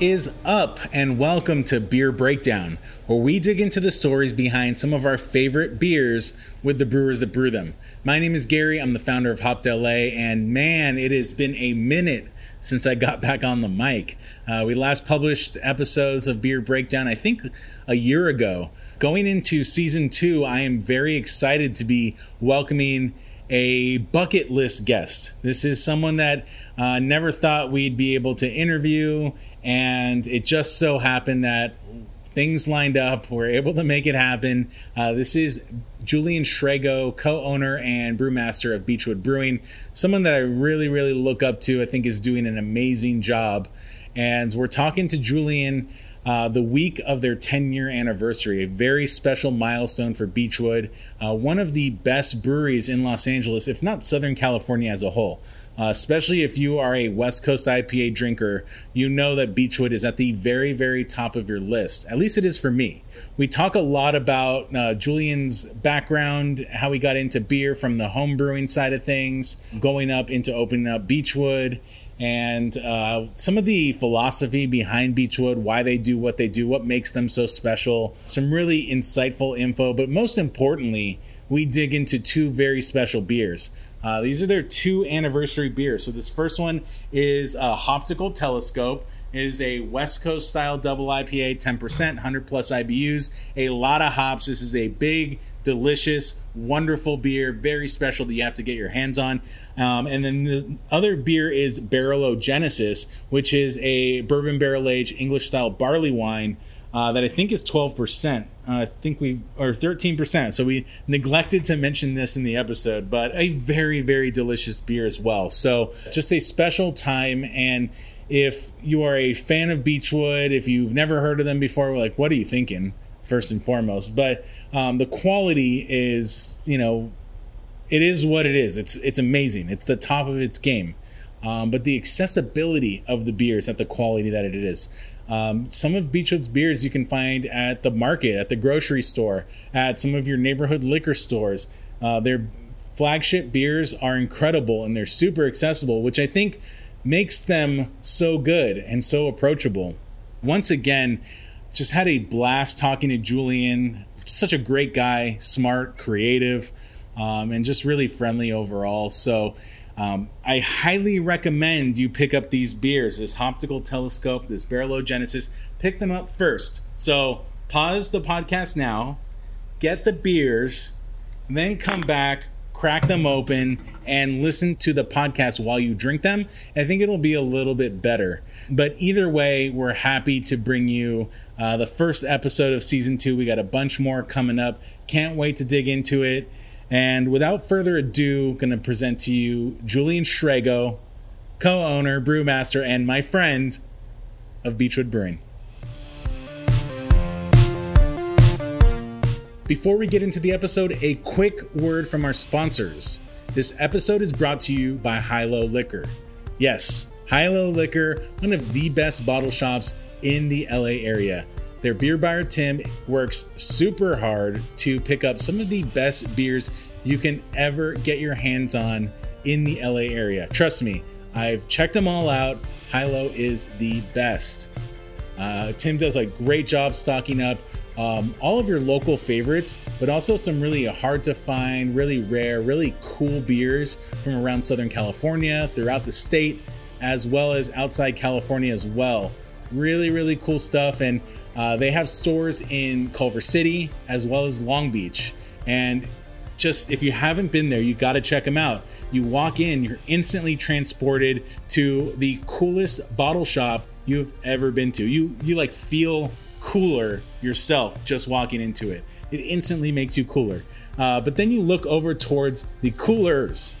Is up, and welcome to Beer Breakdown, where we dig into the stories behind some of our favorite beers with the brewers that brew them. My name is Gary, I'm the founder of Hopped LA, and man, it has been a minute since I got back on the mic. Uh, we last published episodes of Beer Breakdown, I think, a year ago. Going into season two, I am very excited to be welcoming a bucket list guest. This is someone that uh, never thought we'd be able to interview, and it just so happened that things lined up. We're able to make it happen. Uh, this is Julian Shrago, co-owner and brewmaster of Beachwood Brewing, someone that I really, really look up to. I think is doing an amazing job, and we're talking to Julian uh, the week of their 10 year anniversary, a very special milestone for Beachwood, uh, one of the best breweries in Los Angeles, if not Southern California as a whole. Uh, especially if you are a West Coast IPA drinker, you know that Beachwood is at the very, very top of your list. At least it is for me. We talk a lot about uh, Julian's background, how he got into beer from the home brewing side of things, going up into opening up Beachwood, and uh, some of the philosophy behind Beachwood, why they do what they do, what makes them so special, some really insightful info. But most importantly, we dig into two very special beers. Uh, these are their two anniversary beers. So this first one is a Hoptical Telescope. It is a West Coast style double IPA, 10%, 100 plus IBUs, a lot of hops. This is a big, delicious, wonderful beer, very special that you have to get your hands on. Um, and then the other beer is Barrel Genesis, which is a bourbon barrel aged English style barley wine. Uh, that I think is 12%. Uh, I think we, are 13%. So we neglected to mention this in the episode, but a very, very delicious beer as well. So just a special time. And if you are a fan of Beachwood, if you've never heard of them before, like, what are you thinking? First and foremost, but um, the quality is, you know, it is what it is. It's it's amazing. It's the top of its game. Um, but the accessibility of the beers at the quality that it is. Um, some of Beachwood's beers you can find at the market, at the grocery store, at some of your neighborhood liquor stores. Uh, their flagship beers are incredible and they're super accessible, which I think makes them so good and so approachable. Once again, just had a blast talking to Julian. Such a great guy, smart, creative, um, and just really friendly overall. So, um, I highly recommend you pick up these beers, this Hoptical Telescope, this Barrelogenesis. Pick them up first. So, pause the podcast now, get the beers, then come back, crack them open, and listen to the podcast while you drink them. I think it'll be a little bit better. But either way, we're happy to bring you uh, the first episode of season two. We got a bunch more coming up. Can't wait to dig into it. And without further ado, going to present to you Julian Shrago, co owner, brewmaster, and my friend of Beachwood Brewing. Before we get into the episode, a quick word from our sponsors. This episode is brought to you by Hilo Liquor. Yes, Hilo Liquor, one of the best bottle shops in the LA area. Their beer buyer Tim works super hard to pick up some of the best beers you can ever get your hands on in the LA area. Trust me, I've checked them all out. Hilo is the best. Uh, Tim does a great job stocking up um, all of your local favorites, but also some really hard to find, really rare, really cool beers from around Southern California, throughout the state, as well as outside California as well. Really, really cool stuff. And uh, they have stores in Culver City as well as Long Beach. And just if you haven't been there, you got to check them out. You walk in, you're instantly transported to the coolest bottle shop you've ever been to. You you like feel cooler yourself just walking into it. It instantly makes you cooler. Uh, but then you look over towards the coolers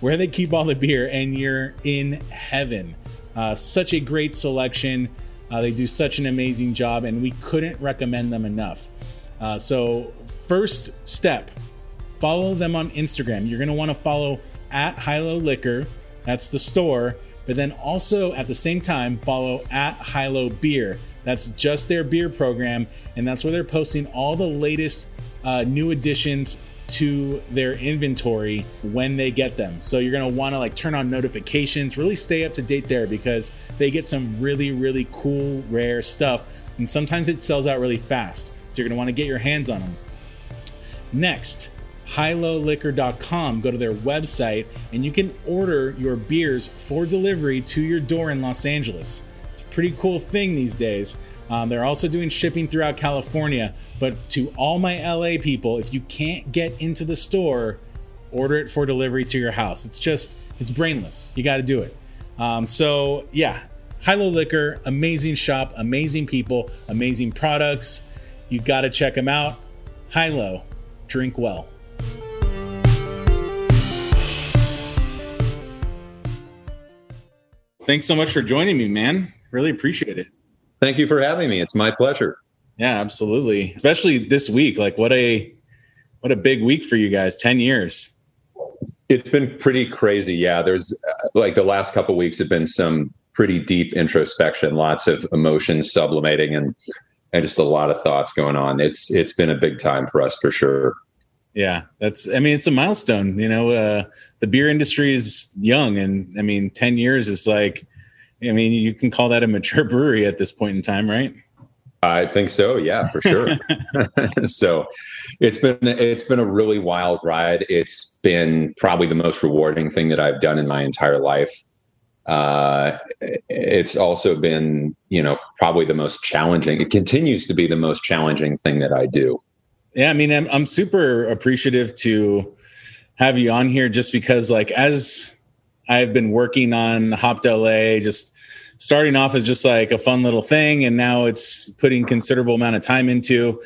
where they keep all the beer, and you're in heaven. Uh, such a great selection. Uh, they do such an amazing job, and we couldn't recommend them enough. Uh, so, first step follow them on Instagram. You're going to want to follow at Hilo Liquor, that's the store, but then also at the same time, follow at Hilo Beer. That's just their beer program, and that's where they're posting all the latest uh, new additions to their inventory when they get them. So you're going to want to like turn on notifications, really stay up to date there because they get some really, really cool, rare stuff. And sometimes it sells out really fast. So you're going to want to get your hands on them. Next, hiloliquor.com. Go to their website and you can order your beers for delivery to your door in Los Angeles. It's a pretty cool thing these days. Um, they're also doing shipping throughout California. But to all my LA people, if you can't get into the store, order it for delivery to your house. It's just, it's brainless. You got to do it. Um, so, yeah, Hilo Liquor, amazing shop, amazing people, amazing products. You got to check them out. Hilo, drink well. Thanks so much for joining me, man. Really appreciate it. Thank you for having me. It's my pleasure. Yeah, absolutely. Especially this week. Like what a what a big week for you guys. 10 years. It's been pretty crazy. Yeah, there's uh, like the last couple weeks have been some pretty deep introspection, lots of emotions sublimating and and just a lot of thoughts going on. It's it's been a big time for us for sure. Yeah, that's I mean it's a milestone, you know, uh the beer industry is young and I mean 10 years is like I mean, you can call that a mature brewery at this point in time, right? I think so. Yeah, for sure. so it's been it's been a really wild ride. It's been probably the most rewarding thing that I've done in my entire life. Uh, it's also been, you know, probably the most challenging. It continues to be the most challenging thing that I do. Yeah, I mean, I'm I'm super appreciative to have you on here just because, like, as I've been working on Hopped LA, just starting off as just like a fun little thing, and now it's putting considerable amount of time into.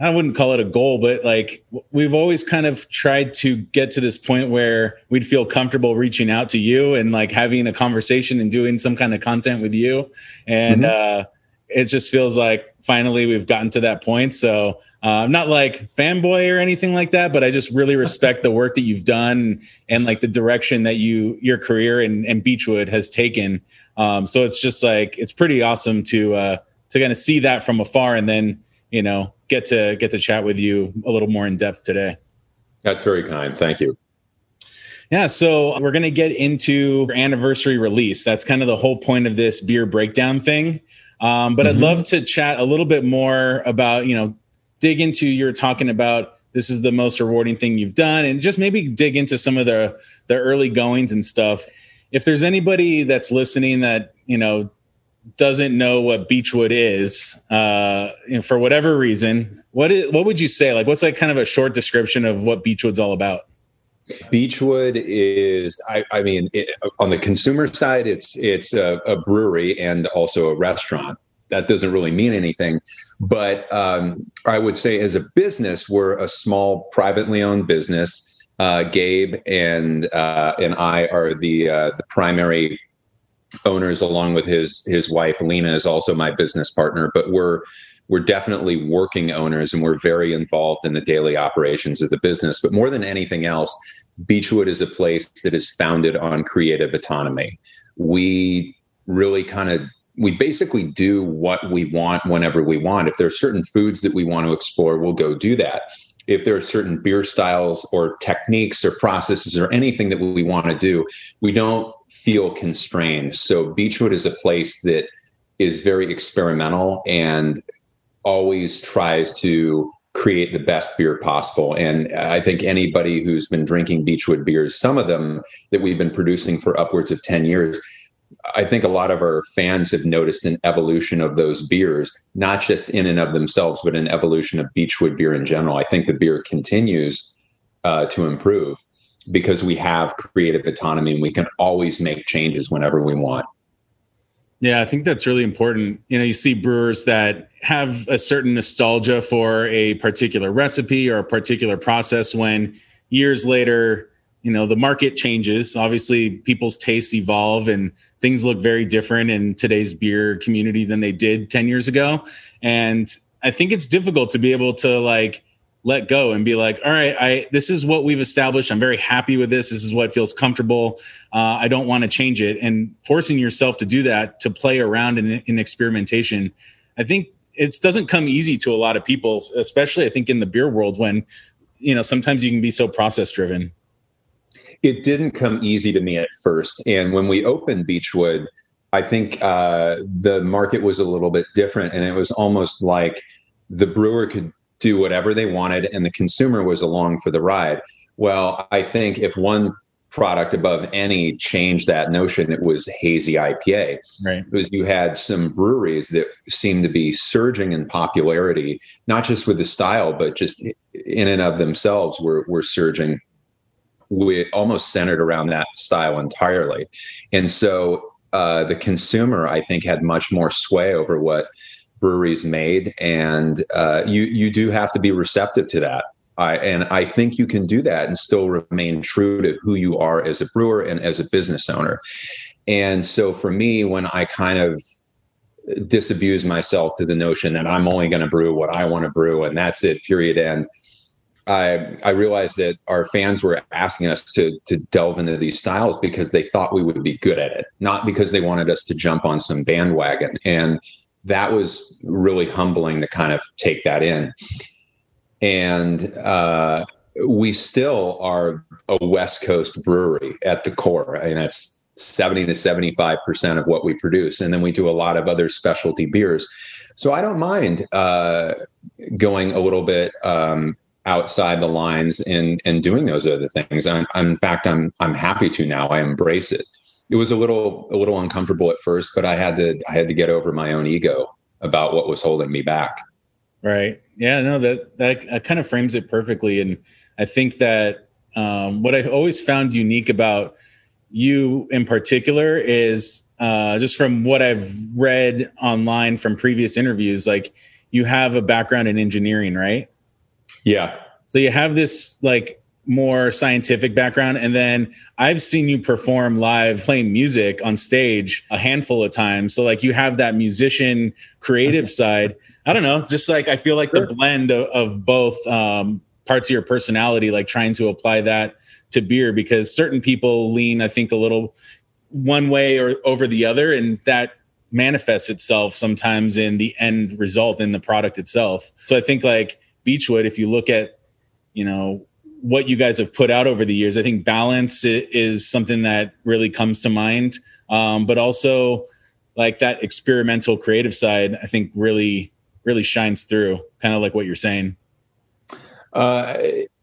I wouldn't call it a goal, but like we've always kind of tried to get to this point where we'd feel comfortable reaching out to you and like having a conversation and doing some kind of content with you. And mm-hmm. uh, it just feels like finally we've gotten to that point. So uh, I'm not like fanboy or anything like that, but I just really respect the work that you've done and like the direction that you your career and, and Beachwood has taken. Um, so it's just like it's pretty awesome to uh, to kind of see that from afar and then you know get to get to chat with you a little more in depth today. That's very kind. Thank you. Yeah, so we're going to get into anniversary release. That's kind of the whole point of this beer breakdown thing. Um, but mm-hmm. I'd love to chat a little bit more about, you know, dig into you're talking about this is the most rewarding thing you've done and just maybe dig into some of the the early goings and stuff. If there's anybody that's listening that you know doesn't know what Beachwood is uh you know, for whatever reason what is what would you say? Like what's like kind of a short description of what Beachwood's all about? Beachwood is, I, I mean, it, on the consumer side, it's it's a, a, brewery and also a restaurant that doesn't really mean anything. But um, I would say, as a business, we're a small, privately owned business. Uh, Gabe and uh, and I are the uh, the primary owners, along with his his wife Lena is also my business partner. But we're we're definitely working owners, and we're very involved in the daily operations of the business. But more than anything else, Beachwood is a place that is founded on creative autonomy. We really kind of we basically do what we want whenever we want. If there are certain foods that we want to explore, we'll go do that. If there are certain beer styles or techniques or processes or anything that we want to do, we don't feel constrained. So Beachwood is a place that is very experimental and always tries to create the best beer possible. And I think anybody who's been drinking Beachwood beers, some of them that we've been producing for upwards of 10 years, I think a lot of our fans have noticed an evolution of those beers, not just in and of themselves, but an evolution of Beachwood beer in general. I think the beer continues uh, to improve because we have creative autonomy and we can always make changes whenever we want. Yeah, I think that's really important. You know, you see brewers that have a certain nostalgia for a particular recipe or a particular process when years later you know the market changes. Obviously people's tastes evolve and things look very different in today's beer community than they did 10 years ago. And i think it's difficult to be able to like let go and be like all right i this is what we've established. I'm very happy with this. This is what feels comfortable. Uh, i don't want to change it. And forcing yourself to do that to play around in, in experimentation i think it doesn't come easy to a lot of people, especially I think in the beer world when you know sometimes you can be so process driven. It didn't come easy to me at first, and when we opened Beachwood, I think uh, the market was a little bit different, and it was almost like the brewer could do whatever they wanted, and the consumer was along for the ride. Well, I think if one product above any changed that notion, it was hazy IPA. Right. Because you had some breweries that seemed to be surging in popularity, not just with the style, but just in and of themselves were, were surging with almost centered around that style entirely. And so uh, the consumer, I think, had much more sway over what breweries made, and uh, you you do have to be receptive to that. I, and I think you can do that and still remain true to who you are as a brewer and as a business owner. And so for me, when I kind of disabuse myself to the notion that I'm only going to brew what I want to brew and that's it, period end. I I realized that our fans were asking us to to delve into these styles because they thought we would be good at it, not because they wanted us to jump on some bandwagon. And that was really humbling to kind of take that in. And uh, we still are a West Coast brewery at the core, and that's 70 to 75 percent of what we produce, and then we do a lot of other specialty beers. So I don't mind uh, going a little bit um, outside the lines and and doing those other things. I'm, I'm, in fact I'm I'm happy to now. I embrace it. It was a little a little uncomfortable at first, but I had to I had to get over my own ego about what was holding me back. Right. Yeah. No. That that, kind of frames it perfectly, and I think that um, what I've always found unique about you in particular is uh, just from what I've read online from previous interviews, like you have a background in engineering, right? Yeah. So you have this like more scientific background and then I've seen you perform live playing music on stage a handful of times. So like you have that musician creative side. I don't know, just like I feel like sure. the blend of, of both um, parts of your personality like trying to apply that to beer because certain people lean I think a little one way or over the other and that manifests itself sometimes in the end result in the product itself. So I think like Beachwood, if you look at, you know, what you guys have put out over the years, I think balance is something that really comes to mind. Um, but also like that experimental creative side, I think really, really shines through kind of like what you're saying. Uh,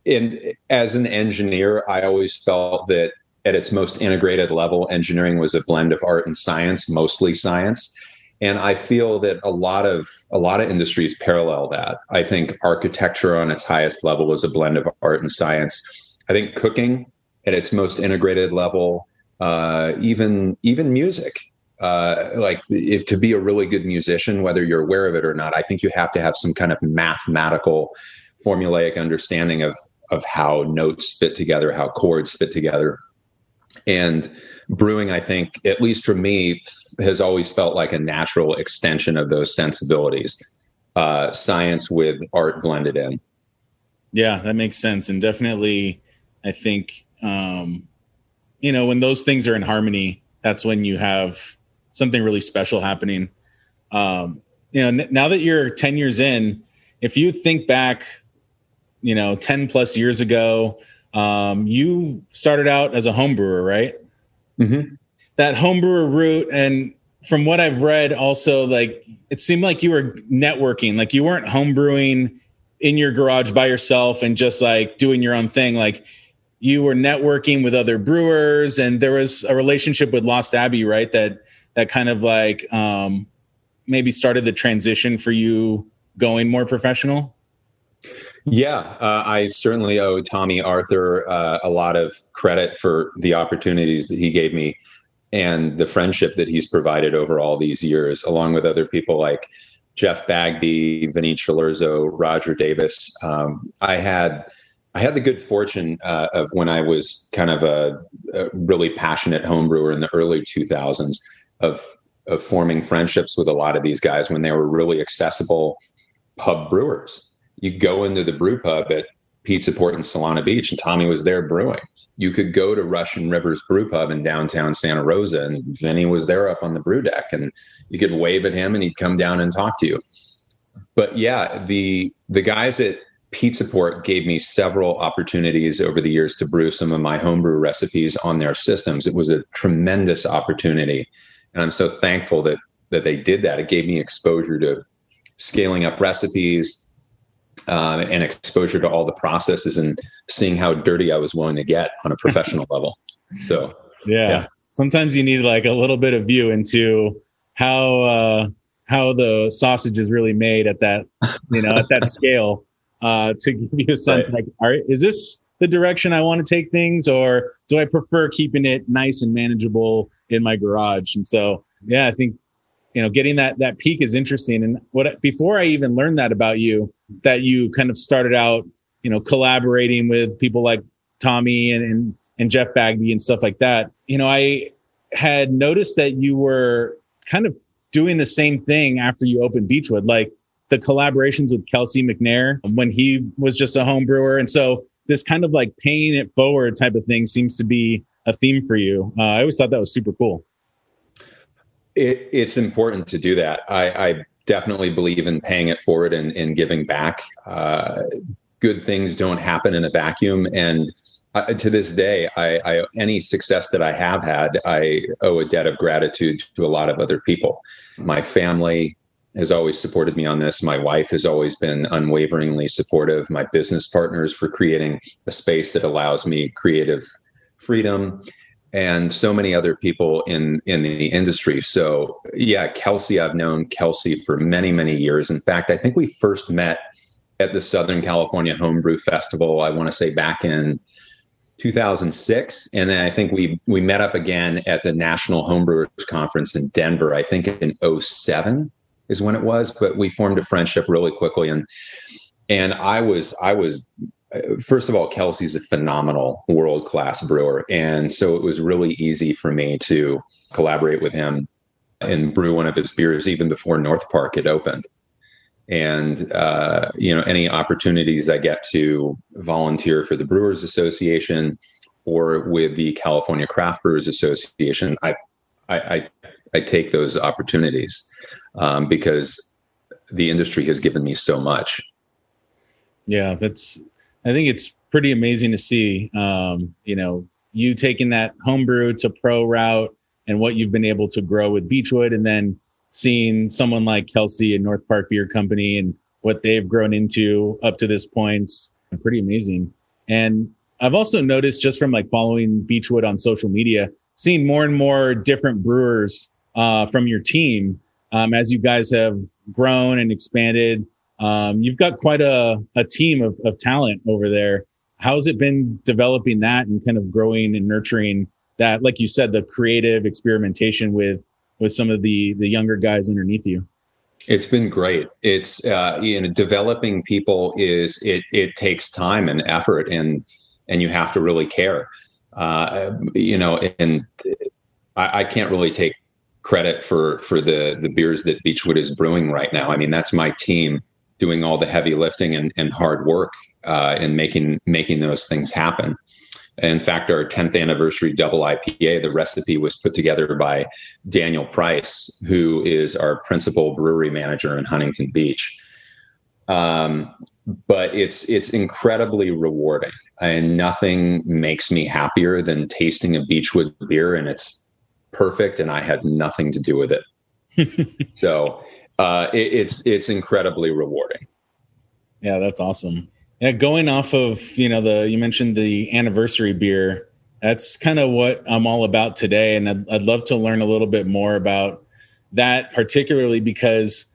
and as an engineer, I always felt that at its most integrated level, engineering was a blend of art and science, mostly science and i feel that a lot of a lot of industries parallel that. I think architecture on its highest level is a blend of art and science. I think cooking at its most integrated level uh, even even music. Uh, like if to be a really good musician whether you're aware of it or not i think you have to have some kind of mathematical formulaic understanding of of how notes fit together how chords fit together and brewing, I think, at least for me, has always felt like a natural extension of those sensibilities. Uh, science with art blended in. Yeah, that makes sense, and definitely, I think, um, you know, when those things are in harmony, that's when you have something really special happening. Um, you know, n- now that you're 10 years in, if you think back, you know, 10 plus years ago, um, you started out as a home brewer, right? Mm-hmm. That homebrewer route, and from what I've read, also like it seemed like you were networking, like you weren't homebrewing in your garage by yourself and just like doing your own thing. Like you were networking with other brewers, and there was a relationship with Lost Abbey, right? That that kind of like um, maybe started the transition for you going more professional. Yeah, uh, I certainly owe Tomme Arthur uh, a lot of credit for the opportunities that he gave me and the friendship that he's provided over all these years, along with other people like Jeff Bagby, Vinny Cilurzo, Roger Davis. Um, I had I had the good fortune uh, of when I was kind of a, a really passionate homebrewer in the early 2000s of of forming friendships with a lot of these guys when they were really accessible pub brewers you go into the brew pub at Pizza Port in Solana Beach, and Tomme was there brewing. You could go to Russian Rivers Brew Pub in downtown Santa Rosa, and Vinny was there up on the brew deck, and you could wave at him, and he'd come down and talk to you. but yeah, the the guys at Pizza Port gave me several opportunities over the years to brew some of my homebrew recipes on their systems. It was a tremendous opportunity, and I'm so thankful that that they did that. It gave me exposure to scaling up recipes um, and exposure to all the processes and seeing how dirty I was willing to get on a professional level. So yeah. yeah. sometimes you need like a little bit of view into how uh, how the sausage is really made at that you know at that scale uh, to give you a sense right. like, all right, is this the direction I want to take things, or do I prefer keeping it nice and manageable in my garage? And so, yeah, I think you know, getting that that peak is interesting. And what before I even learned that about you, that you kind of started out, you know, collaborating with people like Tomme and and, and Jeff Bagby and stuff like that. You know, I had noticed that you were kind of doing the same thing after you opened Beachwood. Like the collaborations with Kelsey McNair when he was just a home brewer. And so this kind of like paying it forward type of thing seems to be a theme for you. Uh, I always thought that was super cool. It, it's important to do that. I, I, definitely believe in paying it forward and, and giving back. Uh, good things don't happen in a vacuum. And uh, to this day, I, I, any success that I have had, I owe a debt of gratitude to a lot of other people. My family, has always supported me on this. My wife has always been unwaveringly supportive. My business partners for creating a space that allows me creative freedom and so many other people in in the industry. So yeah, Kelsey, I've known Kelsey for many many years. In fact, I think we first met at the Southern California Homebrew Festival. I want to say back in 2006, and then I think we we met up again at the National Homebrewers Conference in Denver. I think in 07 is when it was, but we formed a friendship really quickly. And and I was I was first of all, Kelsey's a phenomenal world class brewer, and so it was really easy for me to collaborate with him and brew one of his beers even before North Park had opened. And uh, you know, any opportunities I get to volunteer for the Brewers Association or with the California Craft Brewers Association, I I, I, I take those opportunities um, because the industry has given me so much. Yeah, that's. I think it's pretty amazing to see. Um, you know, you taking that homebrew to pro route and what you've been able to grow with Beachwood, and then seeing someone like Kelsey and North Park Beer Company and what they've grown into up to this point. Pretty amazing. And I've also noticed just from like following Beachwood on social media, seeing more and more different brewers uh, from your team um, as you guys have grown and expanded. Um, you've got quite a, a team of, of talent over there. How's it been developing that and kind of growing and nurturing that, like you said, the creative experimentation with with some of the the younger guys underneath you? It's been great. It's uh, you know developing people is it it takes time and effort and and you have to really care. Uh, you know, and I, I can't really take credit for for the the beers that Beachwood is brewing right now. I mean, that's my team doing all the heavy lifting and, and hard work uh, and making making those things happen. In fact, our 10th anniversary double IPA, the recipe was put together by Daniel Price, who is our principal brewery manager in Huntington Beach. Um, but it's it's incredibly rewarding, and nothing makes me happier than tasting a Beachwood beer and it's perfect and I had nothing to do with it. so uh, it, it's it's incredibly rewarding. Yeah, that's awesome. Yeah, going off of you know the you mentioned the anniversary beer. That's kind of what I'm all about today, and I'd, I'd love to learn a little bit more about that, particularly because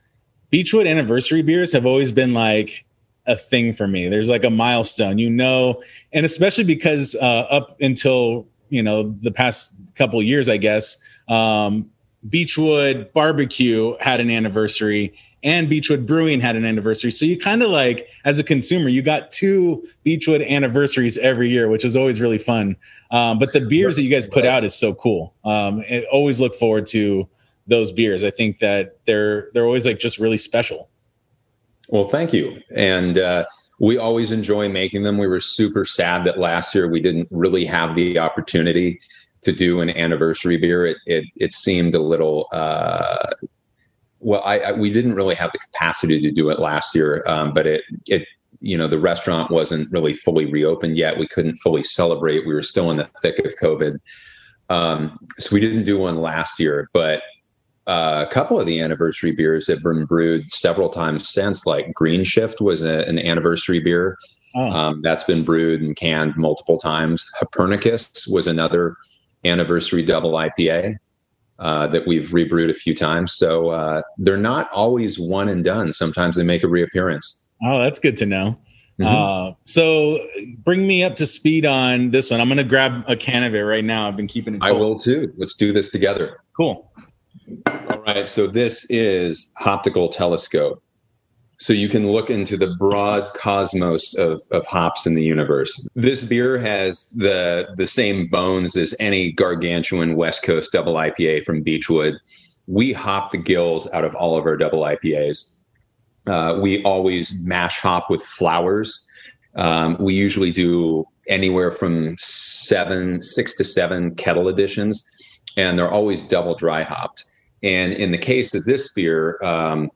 Beachwood anniversary beers have always been like a thing for me. There's like a milestone, you know, and especially because uh, up until you know the past couple years, I guess. Um, Beachwood Barbecue had an anniversary and Beachwood Brewing had an anniversary. So you kind of like, as a consumer, you got two Beachwood anniversaries every year, which was always really fun. Um, but the beers that you guys put out is so cool. Um, always look forward to those beers. I think that they're they're always like just really special. Well, thank you. And uh, we always enjoy making them. We were super sad that last year we didn't really have the opportunity to do an anniversary beer. It it, it seemed a little uh, well, I, I, we didn't really have the capacity to do it last year, um, but it it you know the restaurant wasn't really fully reopened yet. We couldn't fully celebrate. We were still in the thick of COVID, um, so we didn't do one last year. But uh, a couple of the anniversary beers have been brewed several times since. Like Green Shift was a, an anniversary beer. Oh. Um, that's been brewed and canned multiple times. Copernicus was another anniversary double IPA uh, that we've rebrewed a few times. So uh, they're not always one and done. Sometimes they make a reappearance. Oh, that's good to know. Mm-hmm. Uh, so bring me up to speed on this one. I'm going to grab a can of it right now. I've been keeping it. Cold. I will too. Let's do this together. Cool. All right. So this is Hoptical Telescope so you can look into the broad cosmos of, of hops in the universe. This beer has the the same bones as any gargantuan West Coast double IPA from Beachwood. We hop the gills out of all of our double IPAs. Uh, we always mash hop with flowers. Um, we usually do anywhere from seven, six to seven kettle additions, and they're always double dry hopped. And in the case of this beer, um,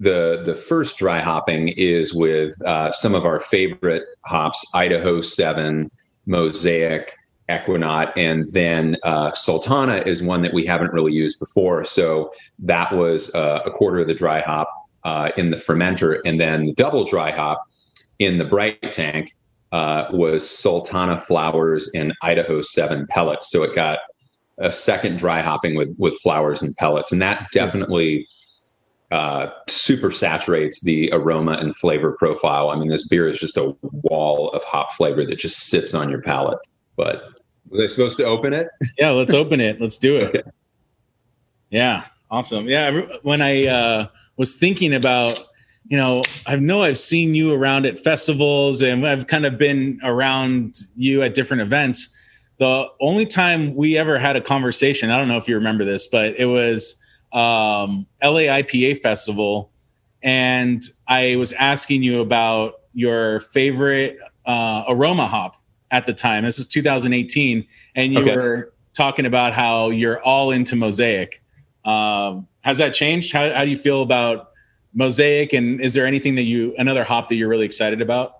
the the first dry hopping is with uh, some of our favorite hops: Idaho Seven, Mosaic, Ekuanot, and then uh, Sultana is one that we haven't really used before. So that was uh, a quarter of the dry hop uh, in the fermenter, and then the double dry hop in the bright tank uh, was Sultana flowers and Idaho Seven pellets. So it got a second dry hopping with with flowers and pellets, and that definitely uh, super saturates the aroma and flavor profile. I mean, this beer is just a wall of hop flavor that just sits on your palate. But were they supposed to open it? Yeah, let's open it. Let's do it. Okay. Yeah, awesome. Yeah, when I uh, was thinking about, you know, I know I've seen you around at festivals and I've kind of been around you at different events. The only time we ever had a conversation, I don't know if you remember this, but it was um, LA IPA Festival, and I was asking you about your favorite uh, aroma hop at the time. This is 2018, and you okay. were talking about how you're all into Mosaic. Um, has that changed? How, how do you feel about Mosaic? And is there anything that you another hop that you're really excited about?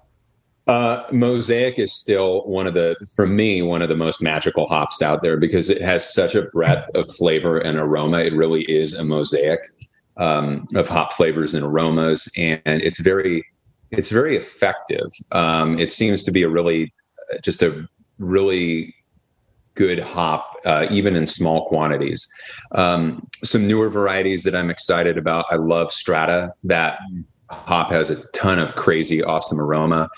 Uh, Mosaic is still one of the, for me, one of the most magical hops out there because it has such a breadth of flavor and aroma. It really is a mosaic um, of hop flavors and aromas, and it's very, it's very effective. Um, it seems to be a really, just a really good hop, uh, even in small quantities. Um, some newer varieties that I'm excited about. I love Strata. That hop has a ton of crazy, awesome aroma.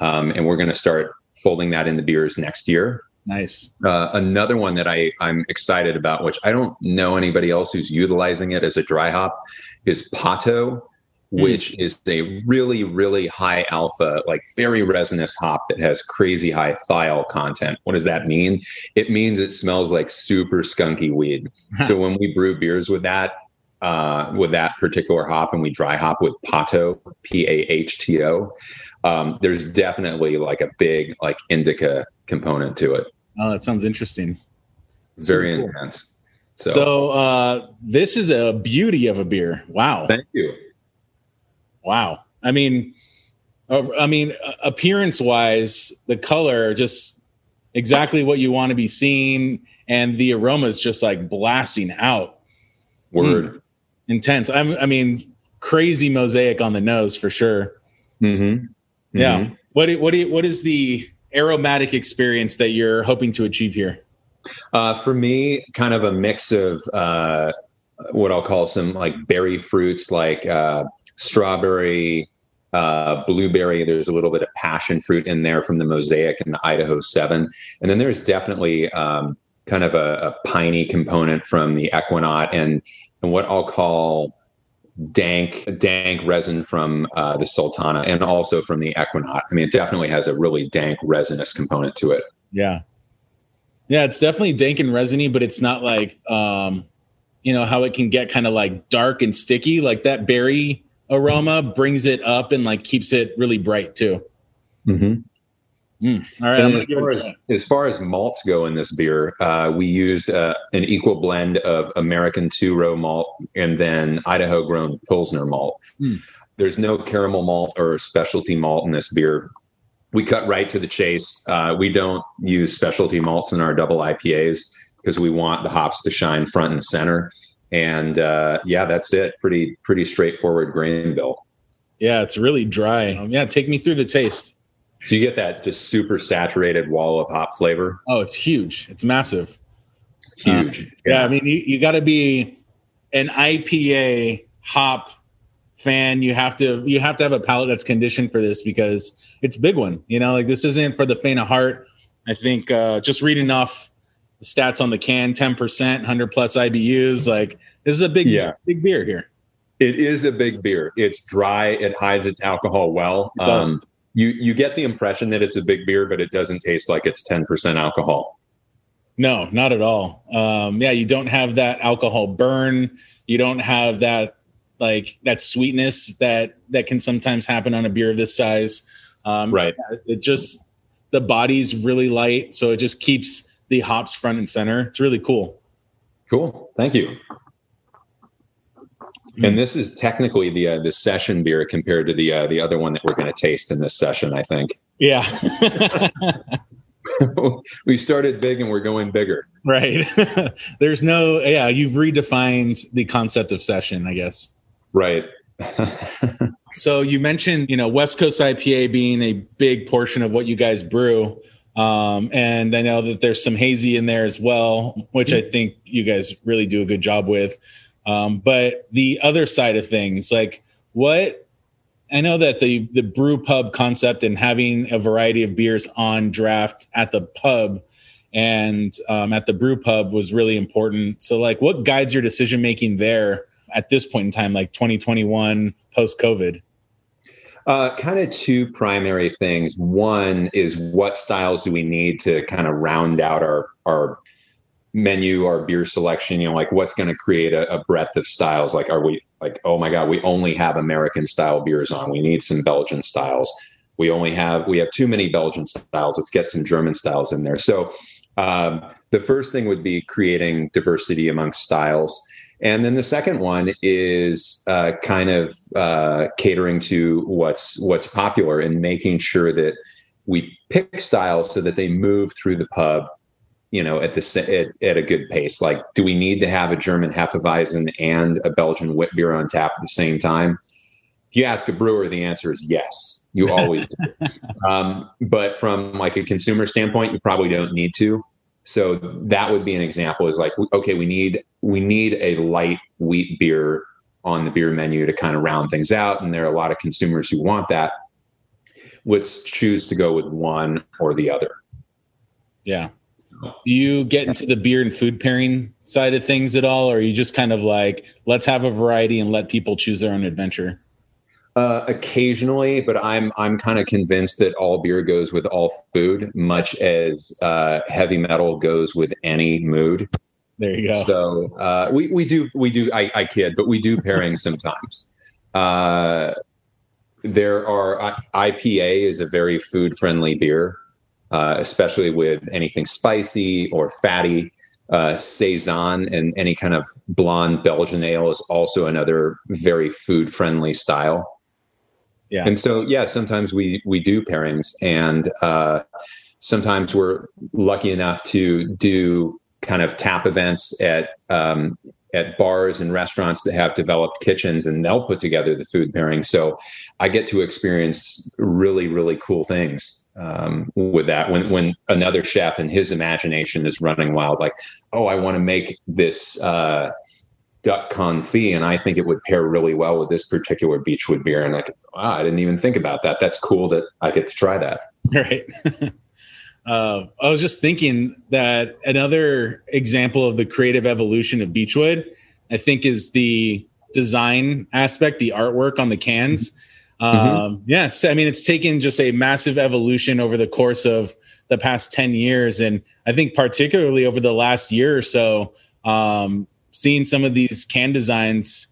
Um, and we're going to start folding that into beers next year. Nice. Uh, another one that I I'm excited about, which I don't know anybody else who's utilizing it as a dry hop, is Pahto, mm. which is a really really high alpha, like very resinous hop that has crazy high thiol content. What does that mean? It means it smells like super skunky weed. so when we brew beers with that, uh, with that particular hop and we dry hop with Pahto, P A H T O, um, there's definitely like a big like indica component to it. Oh, that sounds interesting. Very cool. intense. So, so uh, this is a beauty of a beer. Wow. Thank you. Wow. I mean, uh, I mean, appearance wise, the color just exactly what you want to be seeing, and the aroma is just like blasting out. Word. Mm. Intense. I'm, I mean, crazy mosaic on the nose for sure. Mm-hmm. Yeah. Mm-hmm. What what what is the aromatic experience that you're hoping to achieve here? Uh, for me, kind of a mix of uh, what I'll call some like berry fruits, like uh, strawberry, uh, blueberry. There's a little bit of passion fruit in there from the Mosaic and the Idaho Seven, and then there's definitely um, kind of a, a piney component from the Ekuanot and and what I'll call dank dank resin from uh, the sultana and also from the Ekuanot i mean it definitely has a really dank resinous component to it. Yeah. Yeah it's definitely dank and resiny but it's not like um you know how it can get kind of like dark and sticky. Like that berry aroma brings it up and like keeps it really bright too. Mm-hmm. Mm. All right. As far as, as far, as, malts go in this beer, uh, we used uh, an equal blend of American two row malt and then Idaho grown Pilsner malt. Mm. There's no caramel malt or specialty malt in this beer. We cut right to the chase. Uh, we don't use specialty malts in our double IPAs because we want the hops to shine front and center. And uh, yeah, that's it. Pretty pretty straightforward grain bill. Yeah, it's really dry. Um, yeah, take me through the taste. So you get that just super saturated wall of hop flavor. Oh, it's huge. It's massive. Huge. Uh, yeah. yeah. I mean, you, you got to be an IPA hop fan. You have to you have to have a palate that's conditioned for this because it's a big one. You know, like this isn't for the faint of heart. I think uh, just reading off the stats on the can, ten percent, hundred plus IBUs. Like this is a big yeah. big beer here. It is a big beer. It's dry. It hides its alcohol well. It um, you you get the impression that it's a big beer, but it doesn't taste like it's ten percent alcohol. No, not at all. Um, yeah, you don't have that alcohol burn. You don't have that like that sweetness that that can sometimes happen on a beer of this size. Um, right. It just the body's really light, so it just keeps the hops front and center. It's really cool. Cool. Thank you. Mm. And this is technically the uh, the session beer compared to the uh, the other one that we're going to taste in this session. I think. Yeah. we started big and we're going bigger. Right. There's no. Yeah, you've redefined the concept of session. I guess. Right. so you mentioned, you know, West Coast IPA being a big portion of what you guys brew. Um, and I know that there's some hazy in there as well, which I think you guys really do a good job with. Um, but the other side of things, like what I know that the the brew pub concept and having a variety of beers on draft at the pub and um, at the brew pub was really important. So, like, what guides your decision making there at this point in time, like 2021 post COVID? Uh, kind of two primary things. One is what styles do we need to kind of round out our our menu our beer selection you know like what's going to create a, a, breadth of styles? Like are we like oh my god we only have american style beers on. We need some belgian styles. We only have we have too many belgian styles. Let's get some german styles in there. So um, the first thing would be creating diversity among styles. And then the second one is uh, kind of uh, catering to what's what's popular and making sure that we pick styles so that they move through the pub you know, at the at, at, a good pace. Like, do we need to have a German Hefeweizen and a Belgian wit beer on tap at the same time? If you ask a brewer, the answer is yes. You always do. Um, but from like a consumer standpoint, you probably don't need to. So that would be an example. Is like, okay, we need we need a light wheat beer on the beer menu to kind of round things out, and there are a lot of consumers who want that. Let's choose to go with one or the other. Yeah, do you get into the beer and food pairing side of things at all or are you just kind of like let's have a variety and let people choose their own adventure? Uh, occasionally but i'm i'm kind of convinced that all beer goes with all food much as uh, heavy metal goes with any mood. There you go. So uh, we we do we do i, I kid but we do pairings sometimes. Uh, there are ipa is a very food friendly beer uh, especially with anything spicy or fatty. Uh, saison and any kind of blonde Belgian ale is also another very food friendly style. Yeah. And so, yeah, sometimes we we do pairings, and uh, sometimes we're lucky enough to do kind of tap events at um, at bars and restaurants that have developed kitchens, and they'll put together the food pairing. So, I get to experience really really cool things um, with that when when another chef and his imagination is running wild like oh i want to make this uh, duck confit and i think it would pair really well with this particular Beachwood beer and i could wow, i didn't even think about that. That's cool that i get to try that. Right. Uh, i was just thinking that another example of the creative evolution of Beachwood i think is the design aspect the artwork on the cans. Mm-hmm Mm-hmm. Um, yes, I mean it's taken just a massive evolution over the course of the past ten years, and I think particularly over the last year or so, um, seeing some of these can designs,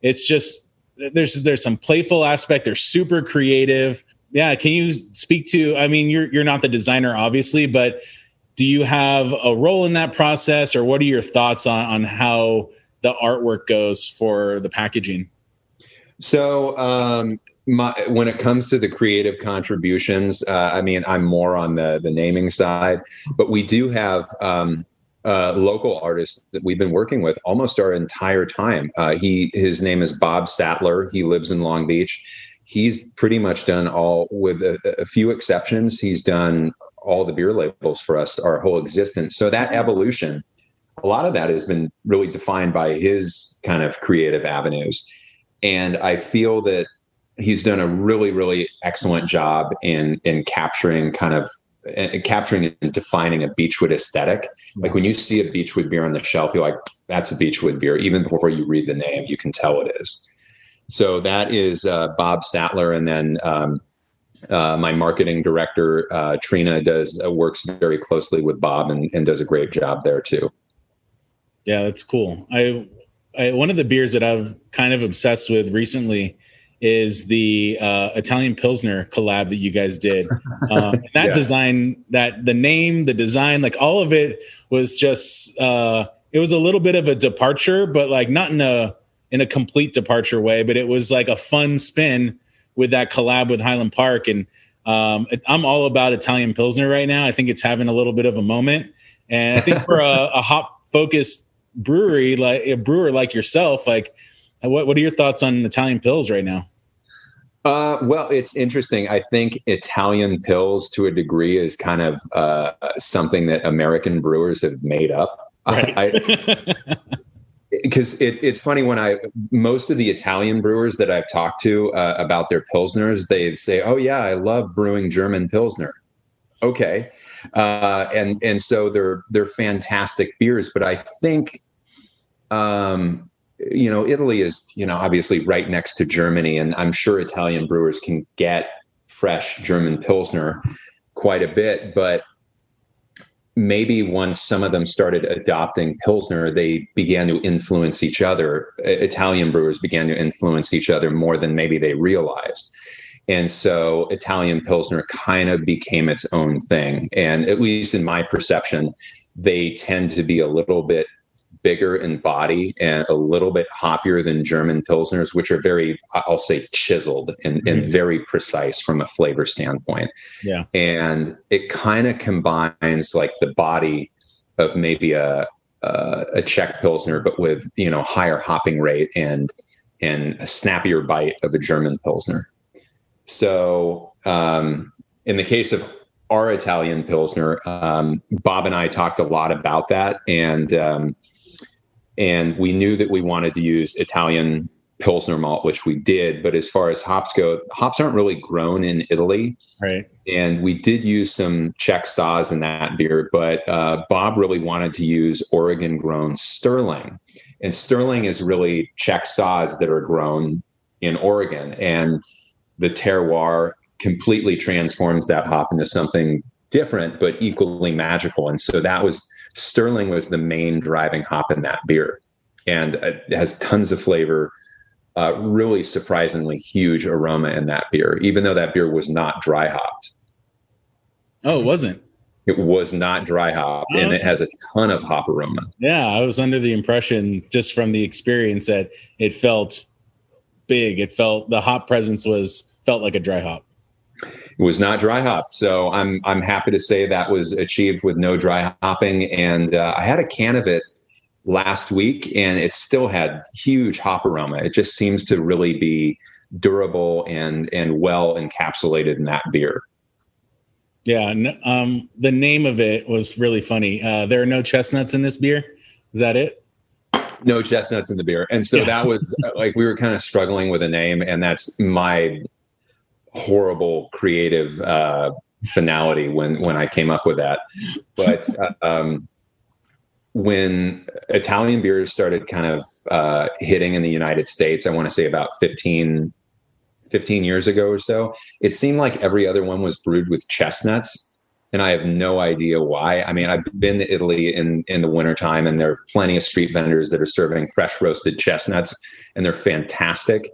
it's just there's there's some playful aspect. They're super creative. yeah, can you speak to? I mean, you're you're not the designer, obviously, but do you have a role in that process, or what are your thoughts on on how the artwork goes for the packaging? So, um, my, when it comes to the creative contributions, uh, I mean, I'm more on the the naming side, but we do have um, uh, local artist that we've been working with almost our entire time. Uh, he his name is Bob Sattler. He lives in Long Beach. He's pretty much done all, with a, a few exceptions. He's done all the beer labels for us our whole existence. So that evolution, a lot of that has been really defined by his kind of creative avenues, and I feel that he's done a really really excellent job in in capturing kind of and capturing and defining a Beachwood aesthetic. Like when you see a Beachwood beer on the shelf, you're like, that's a Beachwood beer. Even before you read the name, you can tell it is. So that is uh, Bob Sattler, and then um, uh, my marketing director uh, Trina does uh, works very closely with Bob and, and does a great job there too. Yeah, that's cool. I, I one of the beers that I've kind of obsessed with recently is the uh, Italian Pilsner collab that you guys did. Um, that yeah. design, that the name, the design, like all of it was just. Uh, it was a little bit of a departure, but like not in a in a complete departure way. But it was like a fun spin with that collab with Highland Park, and um, I'm all about Italian Pilsner right now. I think it's having a little bit of a moment, and I think for a, a hop focused brewery like a brewer like yourself, like what what are your thoughts on Italian Pils right now? Uh, well, it's interesting. I think Italian Pils, to a degree, is kind of uh, something that American brewers have made up. Because it, it's funny when I most of the Italian brewers that I've talked to uh, about their pilsners, they say, "Oh yeah, I love brewing German pilsner." Okay, uh, and and so they're they're fantastic beers, but I think um, you know, Italy is, you know, obviously right next to Germany, and I'm sure Italian brewers can get fresh German Pilsner quite a bit, but maybe once some of them started adopting Pilsner, they began to influence each other. Italian brewers began to influence each other more than maybe they realized. And so Italian Pilsner kind of became its own thing. And at least in my perception, they tend to be a little bit bigger in body and a little bit hoppier than German Pilsners, which are very, I'll say, chiseled and, mm-hmm. and very precise from a flavor standpoint. Yeah. And it kind of combines like the body of maybe a, a, a Czech Pilsner, but with, you know, higher hopping rate and, and a snappier bite of a German Pilsner. So, um, in the case of our Italian Pilsner, um, Bob and I talked a lot about that. And, um, and we knew that we wanted to use Italian Pilsner malt, which we did. But as far as hops go, hops aren't really grown in Italy. Right. And we did use some Czech Saaz in that beer, but uh, Bob really wanted to use Oregon grown Sterling. And Sterling is really Czech Saaz that are grown in Oregon. And the terroir completely transforms that hop into something different, but equally magical. And so that was Sterling was the main driving hop in that beer, and it has tons of flavor. Uh, really surprisingly huge aroma in that beer, even though that beer was not dry hopped. Oh, it wasn't. It was not dry hopped, and it has a ton of hop aroma. Yeah, I was under the impression just from the experience that it felt big. It felt the hop presence was felt like a dry hop. It was not dry hop, so I'm I'm happy to say that was achieved with no dry hopping. And uh, I had a can of it last week, and it still had huge hop aroma. It just seems to really be durable and and well encapsulated in that beer. Yeah, um, the name of it was really funny. Uh, there are no chestnuts in this beer. Is that it? No chestnuts in the beer, and so yeah. that was like we were kind of struggling with a name, and that's my horrible creative uh, finality when when I came up with that. But um, when Italian beers started kind of uh, hitting in the United States, I want to say about 15, 15 years ago or so, it seemed like every other one was brewed with chestnuts. And I have no idea why. I mean, I've been to Italy in, in the wintertime, and there are plenty of street vendors that are serving fresh roasted chestnuts, and they're fantastic.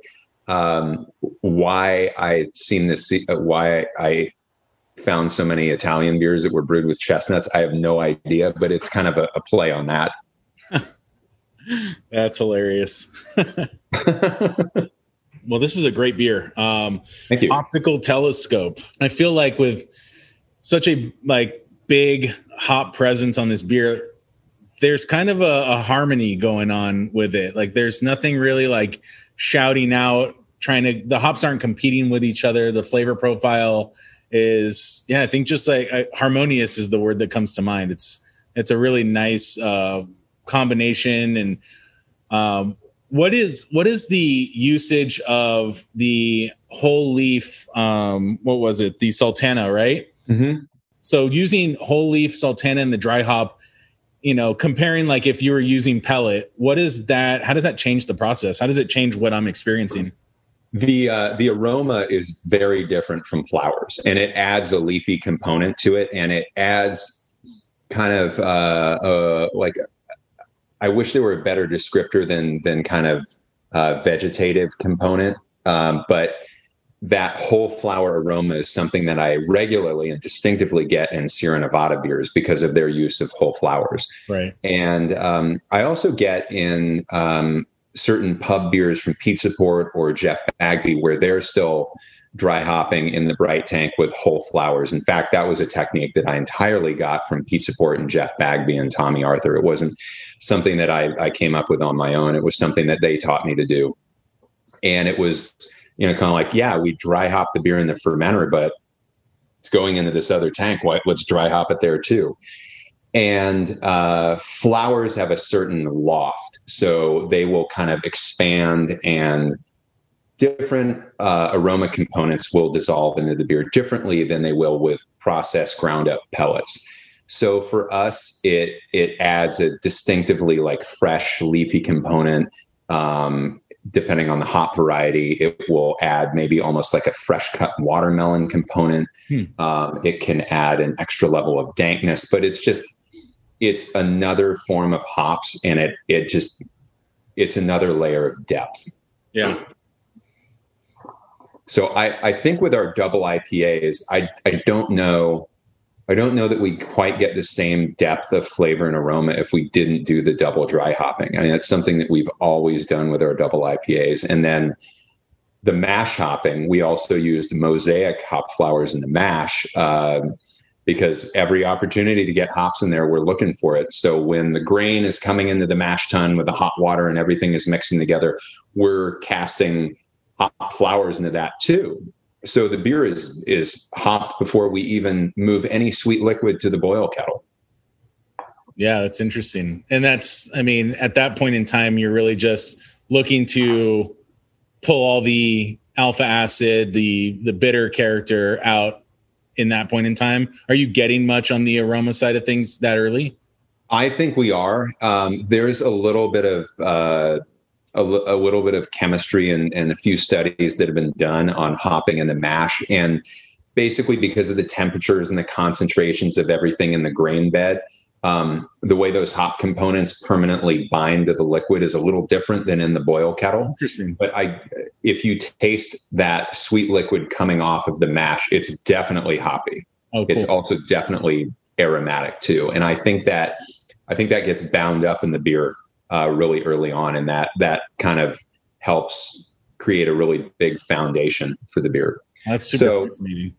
Um, why I seem to see uh, why I found so many Italian beers that were brewed with chestnuts. I have no idea, but it's kind of a, a play on that. That's hilarious. well, this is a great beer. Um, Thank you. Hoptical Telescope. I feel like with such a like big hop presence on this beer, there's kind of a, a harmony going on with it. Like there's nothing really like shouting out, trying to. The hops aren't competing with each other. The flavor profile is, yeah, I think just like uh, harmonious is the word that comes to mind. It's it's a really nice uh, combination and um, what is what is the usage of the whole leaf um what was it the sultana right Mm-hmm. so using whole leaf sultana and the dry hop you know comparing like if you were using pellet what is that how does that change the process how does it change what i'm experiencing The uh, the aroma is very different from flowers, and it adds a leafy component to it, and it adds kind of uh, uh, like I wish there were a better descriptor than than kind of uh, vegetative component, um, but that whole flower aroma is something that I regularly and distinctively get in Sierra Nevada beers because of their use of whole flowers. right And um, I also get in um, certain pub beers from Pizza Port or Jeff Bagby where they're still dry hopping in the bright tank with whole flowers. In fact, that was a technique that I entirely got from Pizza Port and Jeff Bagby and Tomme Arthur. It wasn't something that I, I came up with on my own. It was something that they taught me to do. And it was, you know, kind of like, yeah, we dry hop the beer in the fermenter, but it's going into this other tank. Why, let's dry hop it there too and uh, flowers have a certain loft. So they will kind of expand and different uh, aroma components will dissolve into the beer differently than they will with processed ground up pellets. So for us it it adds a distinctively like fresh leafy component. Um, depending on the hop variety it will add maybe almost like a fresh cut watermelon component. Hmm. um, it can add an extra level of dankness but it's just it's another form of hops and it it just it's another layer of depth. Yeah. So i i think with our double ipas i i don't know i don't know that we quite get the same depth of flavor and aroma if we didn't do the double dry hopping. I mean that's something that we've always done with our double ipas. And then the mash hopping we also used mosaic hop flowers in the mash um, because every opportunity to get hops in there, we're looking for it. So when the grain is coming into the mash tun with the hot water and everything is mixing together, we're casting hop flowers into that too. So the beer is is hopped before we even move any sweet liquid to the boil kettle. Yeah, that's interesting. And that's, I mean, at that point in time, you're really just looking to pull all the alpha acid, the the bitter character out in that point in time. Are you getting much on the aroma side of things that early? I think we are. Um, there's a little bit of uh, a, a little bit of chemistry and, and a few studies that have been done on hopping in the mash, and basically because of the temperatures and the concentrations of everything in the grain bed, um, the way those hop components permanently bind to the liquid is a little different than in the boil kettle. Interesting. But I, if you taste that sweet liquid coming off of the mash, it's definitely hoppy Oh, it's also definitely aromatic too and i think that i think that gets bound up in the beer uh, really early on and that that kind of helps create a really big foundation for the beer That's super so- fascinating.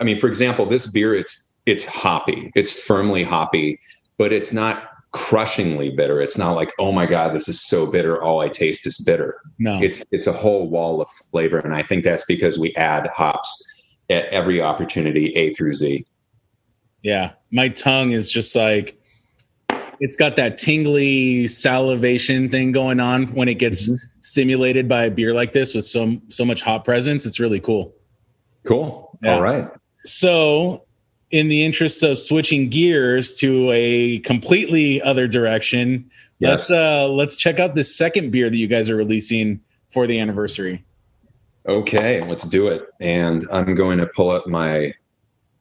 i mean for example this beer it's it's hoppy it's firmly hoppy but it's not crushingly bitter it's not like oh my god this is so bitter all i taste is bitter No. it's it's a whole wall of flavor and i think that's because we add hops at every opportunity a through z Yeah, my tongue is just like it's got that tingly salivation thing going on when it gets Mhm. stimulated by a beer like this with so so much hop presence. It's really cool. Cool. Yeah. All right. So, in the interest of switching gears to a completely other direction, let's uh let's check out this second beer that you guys are releasing for the anniversary. Okay, let's do it. And I'm going to pull up my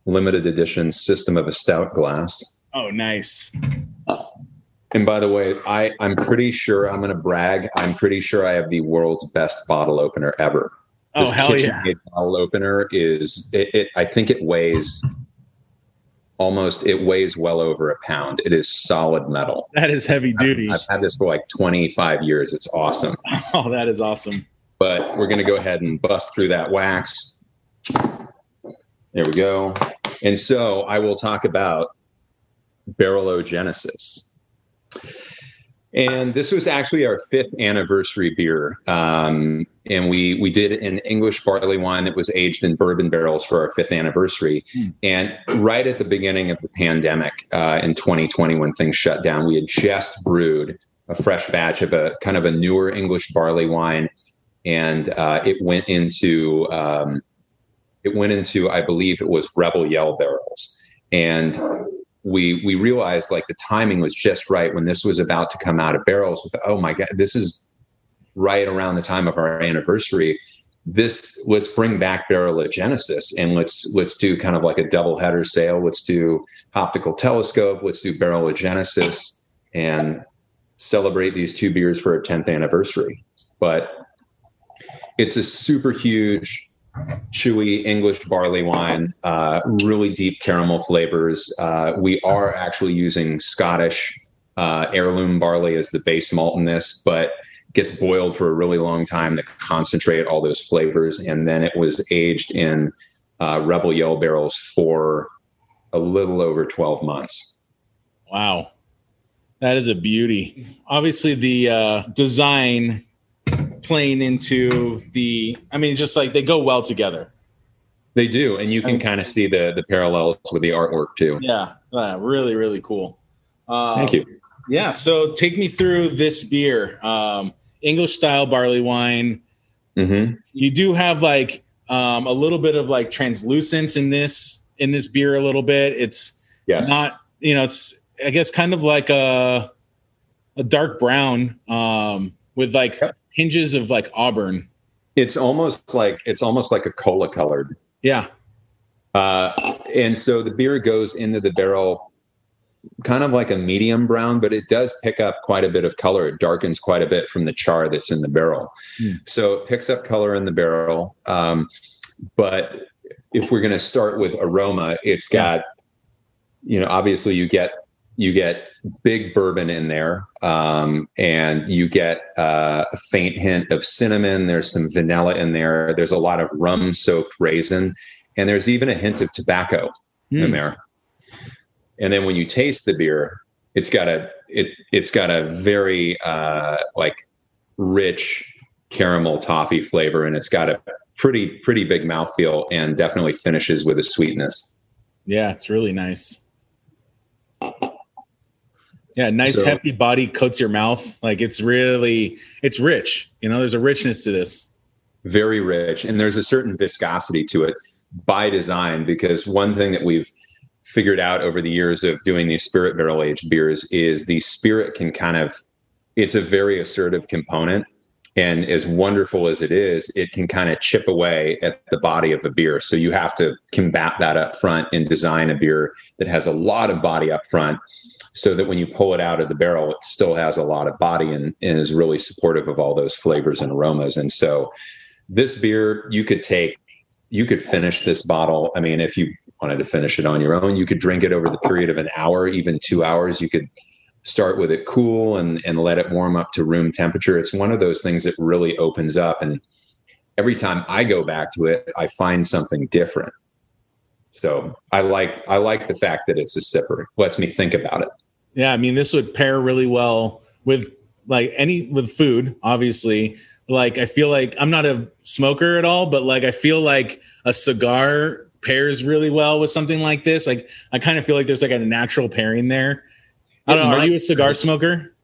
limited edition system of a stout glass. Oh, nice. And by the way, I, I'm pretty sure I'm going to brag. I'm pretty sure I have the world's best bottle opener ever. Oh This hell yeah! Bottle opener is it, it. I think it weighs almost. It weighs well over a pound. It is solid metal. That is heavy duty. I've had this for like 25 years. It's awesome. Oh, that is awesome. But we're going to go ahead and bust through that wax. There we go. And so I will talk about Barrelogenesis. And this was actually our fifth anniversary beer, um, and we we did an English barley wine that was aged in bourbon barrels for our fifth anniversary. Hmm. And right at the beginning of the pandemic uh, in 2020, when things shut down, we had just brewed a fresh batch of a kind of a newer English barley wine, and uh, it went into um, it went into I believe it was Rebel Yell barrels, and we we realized like the timing was just right when this was about to come out of barrels with oh my god this is right around the time of our anniversary. This let's bring back barrelogenesis and let's let's do kind of like a double header sale. Let's do Hoptical Telescope. Let's do barrelogenesis and celebrate these two beers for our 10th anniversary. But it's a super huge chewy English barley wine, uh, really deep caramel flavors. Uh, we are actually using Scottish uh, heirloom barley as the base malt in this, but gets boiled for a really long time to concentrate all those flavors. And then it was aged in uh, Rebel Yell barrels for a little over 12 months. Wow. That is a beauty. Obviously, the uh, design playing into the, I mean, just like they go well together. They do, and you can kind of see the the parallels with the artwork too. Yeah. yeah really, really cool. Um, Thank you. Yeah. So take me through this beer, um, English style barley wine. hmm You do have like um, a little bit of like translucence in this in this beer. A little bit. It's Yes. not you know it's i guess kind of like a a dark brown um with like Yep. Hinges of like auburn it's almost like it's almost like a cola colored yeah Uh, and so the beer goes into the barrel kind of like a medium brown, but it does pick up quite a bit of color. It darkens quite a bit from the char that's in the barrel. Hmm. So it picks up color in the barrel. Um, but if we're going to start with aroma, it's got, you know, obviously you get you get big bourbon in there, um, and you get uh, a faint hint of cinnamon. There's some vanilla in there. There's a lot of rum soaked raisin, and there's even a hint of tobacco in Hmm. there. And then when you taste the beer, it's got a it it's got a very uh, like rich caramel toffee flavor, and it's got a pretty pretty big mouthfeel, and definitely finishes with a sweetness. yeah it's really nice yeah nice So- hefty body coats your mouth. Like it's really it's rich you know there's a richness to this. Very rich and there's a certain viscosity to it by design because one thing that we've figured out over the years of doing these spirit barrel aged beers is the spirit can kind of it's a very assertive component and as wonderful as it is it can kind of chip away at the body of the beer. So you have to combat that up front and design a beer that has a lot of body up front so that when you pull it out of the barrel it still has a lot of body and, and is really supportive of all those flavors and aromas. And so this beer you could take you could finish this bottle. I mean if you wanted to finish it on your own you could drink it over the period of an hour even two hours. You could start with it cool and and let it warm up to room temperature. It's one of those things that really opens up. And every time i go back to it i find something different. So i like i like the fact that it's a sipper. It lets me think about it yeah i mean this would pair really well with like any with food obviously. Like i feel like i'm not a smoker at all but like i feel like a cigar pairs really well with something like this. Like i kind of feel like there's like a natural pairing there. I don't It know are you a cigar smoker?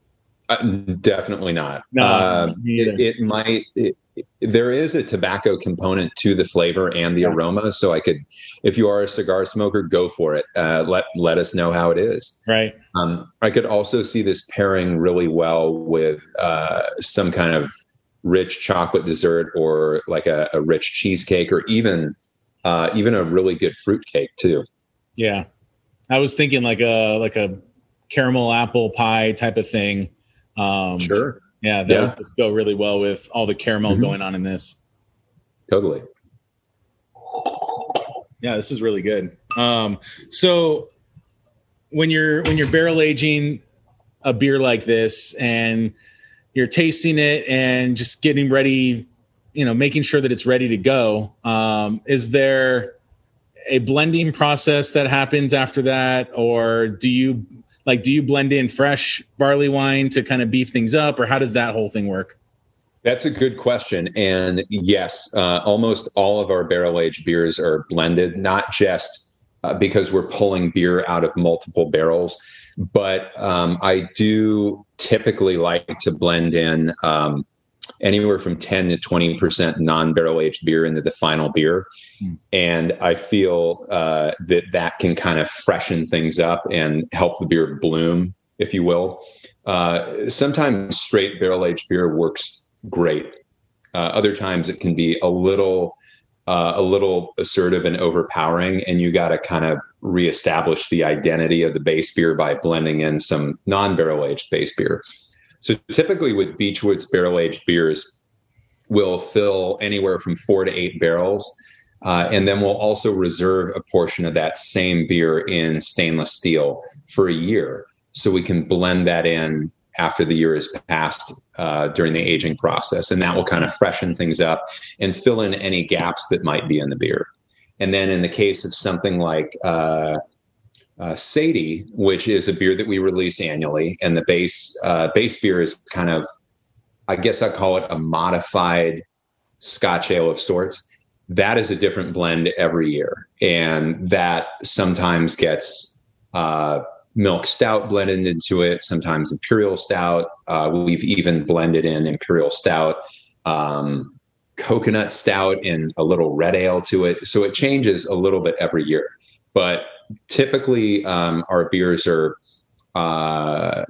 Uh, definitely not. No, Uh, it, it might. It, there is a tobacco component to the flavor and the Yeah. aroma, so I could, if you are a cigar smoker, go for it. Uh, let let us know how it is. right Um, I could also see this pairing really well with uh, some kind of rich chocolate dessert, or like a, a rich cheesecake, or even uh, even a really good fruit cake too. yeah i was thinking like a like a caramel apple pie type of thing. Um, sure. Yeah, that yeah. would just go really well with all the caramel mm-hmm. going on in this. Totally. Yeah, this is really good. Um, so when you're when you're barrel aging a beer like this and you're tasting it and just getting ready, you know, making sure that it's ready to go, um, is there a blending process that happens after that, or do you like do you blend in fresh barley wine to kind of beef things up, or how does that whole thing work? That's a good question. And yes, uh, almost all of our barrel aged beers are blended, not just uh, because we're pulling beer out of multiple barrels, but um, I do typically like to blend in um, anywhere from 10 to 20% non barrel aged beer into the final beer. Hmm. And I feel uh, that that can kind of freshen things up and help the beer bloom, if you will. Uh, sometimes straight barrel aged beer works great. Uh, other times it can be a little uh, a little assertive and overpowering, and you got to kind of reestablish the identity of the base beer by blending in some non-barrel aged base beer. So typically with Beachwood's barrel aged beers, we'll fill anywhere from four to eight barrels. Uh, and then we'll also reserve a portion of that same beer in stainless steel for a year. So we can blend that in after the year is passed uh, during the aging process. And that will kind of freshen things up and fill in any gaps that might be in the beer. And then in the case of something like uh, uh, Sadie, which is a beer that we release annually, and the base uh, base beer is kind of, I guess I call it a modified Scotch ale of sorts. That is a different blend every year, and that sometimes gets uh, milk stout blended into it, sometimes imperial stout. Uh, we've even blended in imperial stout, um, coconut stout, and a little red ale to it. So it changes a little bit every year. But typically, um, our beers are, uh,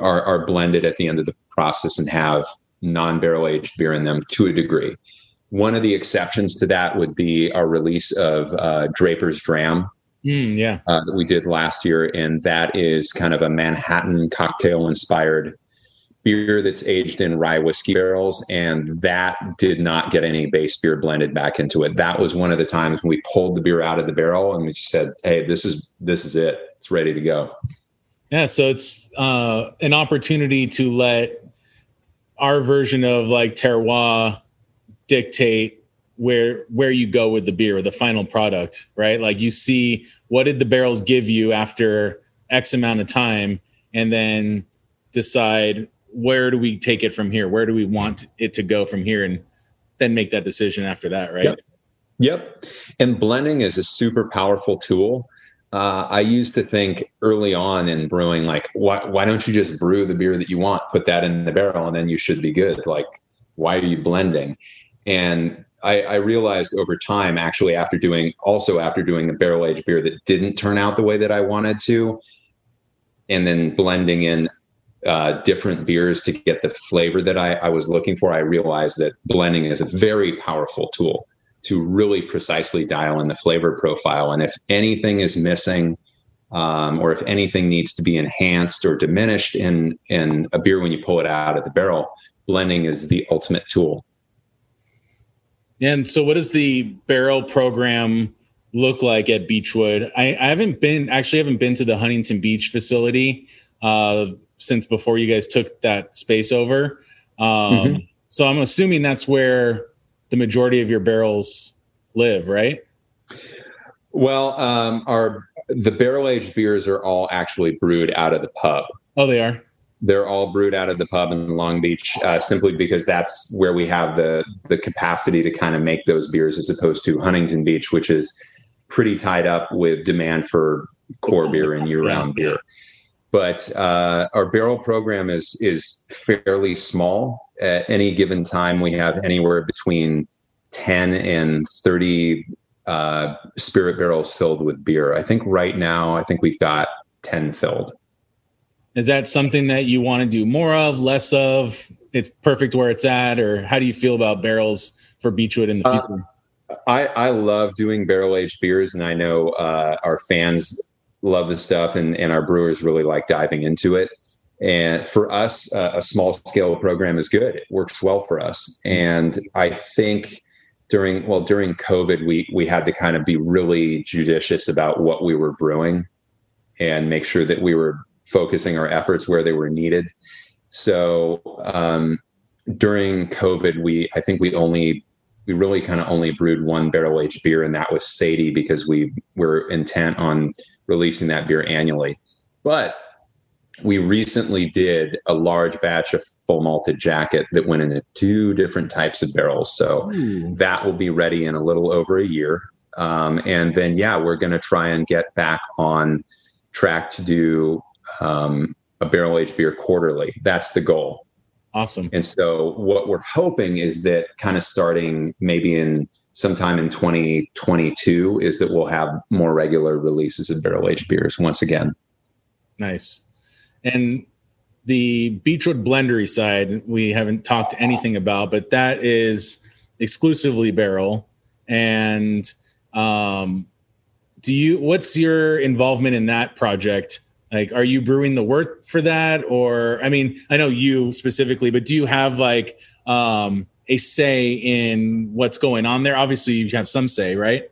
are are blended at the end of the process and have non-barrel aged beer in them to a degree. One of the exceptions to that would be our release of uh, Draper's Dram, Mm, yeah. Uh, that we did last year. And that is kind of a Manhattan cocktail inspired beer that's aged in rye whiskey barrels. And that did not get any base beer blended back into it. That was one of the times when we pulled the beer out of the barrel and we said, Hey, this is, this is it. It's ready to go. Yeah. So it's uh, an opportunity to let our version of like terroir dictate where where you go with the beer the final product right like you see what did the barrels give you after x amount of time and then decide where do we take it from here where do we want it to go from here and then make that decision after that right yep, yep. and blending is a super powerful tool uh, I used to think early on in brewing, like, why, why don't you just brew the beer that you want, put that in the barrel, and then you should be good? Like, why are you blending? And I, I, realized over time, actually, after doing also after doing a barrel aged beer that didn't turn out the way that I wanted to, and then blending in uh, different beers to get the flavor that I, I was looking for, I realized that blending is a very powerful tool to really precisely dial in the flavor profile. And if anything is missing, um, or if anything needs to be enhanced or diminished in in a beer when you pull it out of the barrel, blending is the ultimate tool. And so, what does the barrel program look like at Beachwood? I, I haven't been actually haven't been to the Huntington Beach facility uh, since before you guys took that space over. Um, mm-hmm. So I'm assuming that's where the majority of your barrels live, right? Well, um, our the barrel aged beers are all actually brewed out of the pub. Oh, they are they're all brewed out of the pub in Long Beach, uh, simply because that's where we have the the capacity to kind of make those beers, as opposed to Huntington Beach, which is pretty tied up with demand for core beer and year round beer. But uh, our barrel program is is fairly small. At any given time, we have anywhere between ten and thirty uh, spirit barrels filled with beer. I think right now, I think we've got ten filled. Is that something that you want to do more of, less of? It's perfect where it's at, or how do you feel about barrels for Beachwood in the uh, future? Uh, I, I love doing barrel aged beers, and I know uh, our fans love the stuff, and and our brewers really like diving into it. And for us, uh, a small scale program is good. It works well for us. And I think during well during COVID, we we had to kind of be really judicious about what we were brewing and make sure that we were focusing our efforts where they were needed. So um, during COVID, we I think we only we really kind of only brewed one barrel aged beer, and that was Sadie because we were intent on releasing that beer annually. But we recently did a large batch of full malted jacket that went into two different types of barrels. So Ooh. that will be ready in a little over a year. Um, and then, yeah, we're going to try and get back on track to do um, a barrel aged beer quarterly. That's the goal. Awesome. And so, what we're hoping is that kind of starting maybe in sometime in 2022 is that we'll have more regular releases of barrel aged beers once again. Nice. And the Beachwood Blendery side, we haven't talked anything about, but that is exclusively barrel. And um, do you? What's your involvement in that project? Like, are you brewing the wort for that, or I mean, I know you specifically, but do you have like um, a say in what's going on there? Obviously, you have some say, right?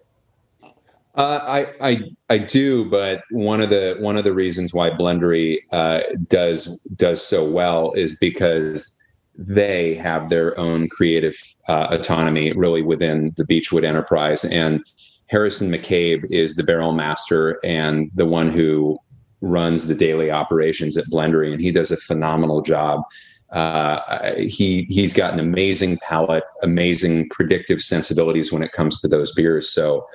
Uh, I, I I do, but one of the one of the reasons why Blendery uh, does does so well is because they have their own creative uh, autonomy, really within the Beachwood enterprise. And Harrison McCabe is the barrel master and the one who runs the daily operations at Blendery, and he does a phenomenal job. Uh, he he's got an amazing palate, amazing predictive sensibilities when it comes to those beers. So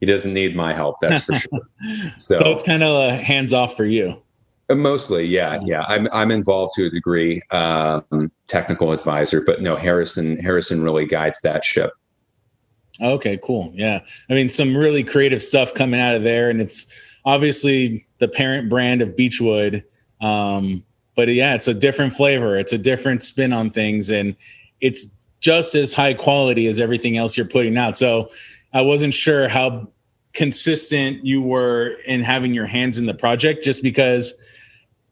he doesn't need my help. That's for sure. So, so it's kind of a hands off for you. Uh, mostly, yeah, yeah. I'm I'm involved to a degree, um, technical advisor, but no, Harrison Harrison really guides that ship. Okay, cool. Yeah, I mean, some really creative stuff coming out of there, and it's obviously the parent brand of Beachwood. Um, but yeah, it's a different flavor. It's a different spin on things, and it's just as high quality as everything else you're putting out. So I wasn't sure how consistent you were in having your hands in the project just because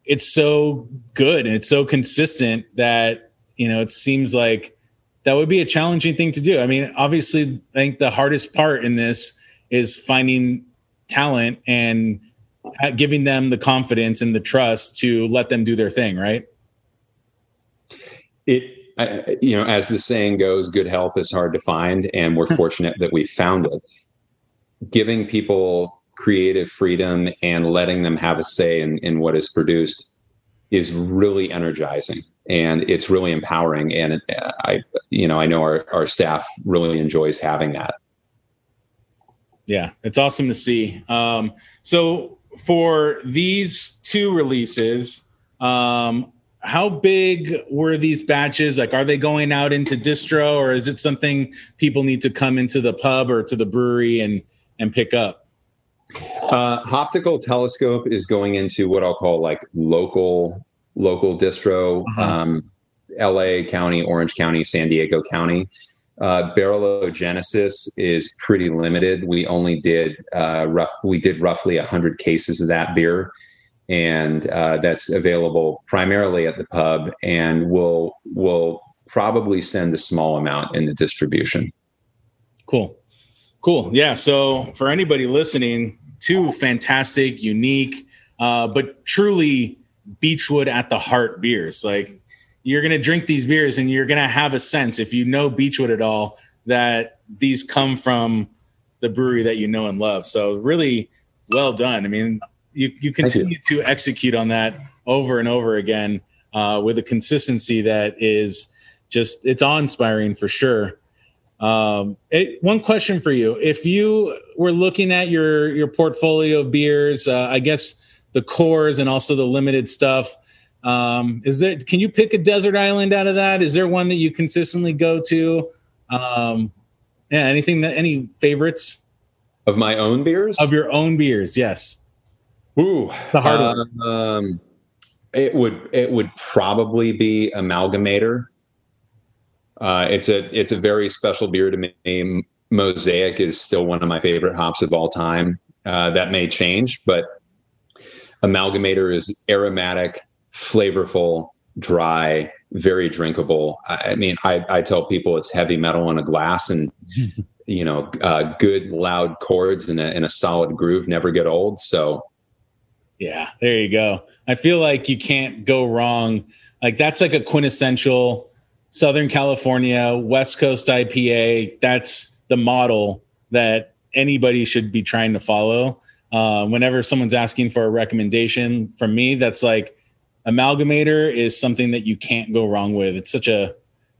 it's so good and it's so consistent that you know it seems like that would be a challenging thing to do. I mean, obviously, I think the hardest part in this is finding talent and giving them the confidence and the trust to let them do their thing, right? It I, you know, as the saying goes, good help is hard to find, and we're fortunate that we found it. Giving people creative freedom and letting them have a say in, in what is produced is really energizing and it's really empowering. And it, I, you know, I know our, our staff really enjoys having that. Yeah, it's awesome to see. Um, so for these two releases, um, how big were these batches? Like, are they going out into distro, or is it something people need to come into the pub or to the brewery and and pick up? Uh, Hoptical Telescope is going into what I'll call like local local distro, uh-huh. um, L.A. County, Orange County, San Diego County. Uh, Barrelogenesis is pretty limited. We only did uh, rough. We did roughly hundred cases of that beer and uh, that's available primarily at the pub. And we'll we'll probably send a small amount in the distribution. Cool, cool. Yeah. So for anybody listening, two fantastic, unique, uh, but truly Beachwood at the heart beers. Like you're gonna drink these beers, and you're gonna have a sense if you know Beachwood at all that these come from the brewery that you know and love. So really well done. I mean, you you continue you. to execute on that over and over again uh, with a consistency that is just it's awe inspiring for sure. Um, it, one question for you: If you were looking at your your portfolio of beers, uh, I guess the cores and also the limited stuff, um, is there? Can you pick a desert island out of that? Is there one that you consistently go to? Um, yeah, anything that any favorites of my own beers of your own beers? Yes. Ooh, the hard um, um, it would it would probably be Amalgamator. Uh, it's a it's a very special beer to me. Mosaic is still one of my favorite hops of all time. Uh, that may change, but Amalgamator is aromatic, flavorful, dry, very drinkable. I mean, I, I tell people it's heavy metal in a glass and, you know, uh, good loud chords in a, in a solid groove never get old. So, yeah, there you go. I feel like you can't go wrong. Like that's like a quintessential Southern California West Coast IPA. That's the model that anybody should be trying to follow. Uh, whenever someone's asking for a recommendation from me, that's like Amalgamator is something that you can't go wrong with. It's such a,